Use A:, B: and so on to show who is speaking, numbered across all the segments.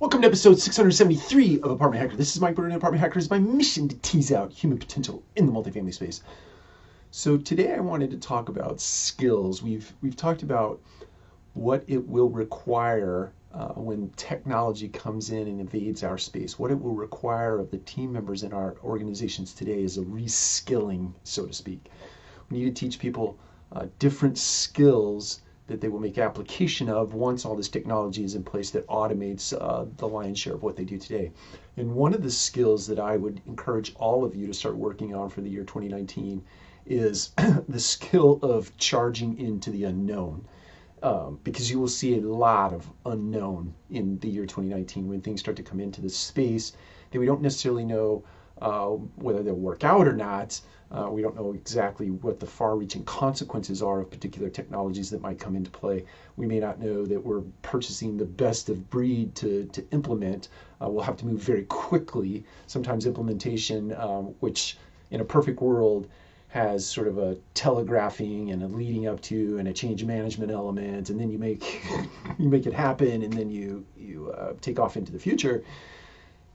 A: Welcome to episode 673 of Apartment Hacker. This is Mike Brewer, Apartment Hacker. It's my mission to tease out human potential in the multifamily space. So today I wanted to talk about skills. We've we've talked about what it will require uh, when technology comes in and invades our space. What it will require of the team members in our organizations today is a reskilling, so to speak. We need to teach people uh, different skills that they will make application of once all this technology is in place that automates uh, the lion's share of what they do today. And one of the skills that I would encourage all of you to start working on for the year 2019 is the skill of charging into the unknown. Um, because you will see a lot of unknown in the year 2019 when things start to come into this space that we don't necessarily know uh, whether they'll work out or not. Uh, we don't know exactly what the far reaching consequences are of particular technologies that might come into play. We may not know that we're purchasing the best of breed to, to implement. Uh, we'll have to move very quickly. Sometimes implementation, um, which in a perfect world, has sort of a telegraphing and a leading up to and a change management element and then you make you make it happen and then you you uh, take off into the future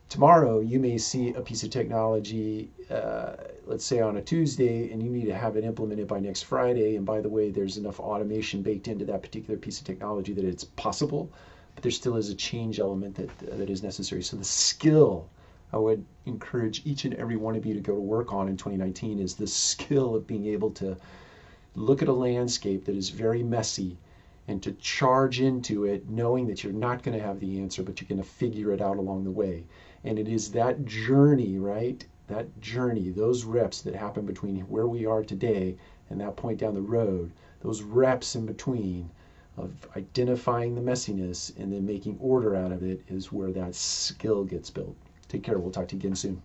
A: tomorrow you may see a piece of technology, uh, let's say on a Tuesday, and you need to have it implemented by next Friday. And by the way, there's enough automation baked into that particular piece of technology that it's possible, but there still is a change element that that is necessary. So the skill I would encourage each and every one of you to go to work on in 2019 is the skill of being able to look at a landscape that is very messy and to charge into it knowing that you're not going to have the answer, but you're going to figure it out along the way. And it is that journey, right? That journey, those reps that happen between where we are today and that point down the road, those reps in between of identifying the messiness and then making order out of it is where that skill gets built. Take care. We'll talk to you again soon.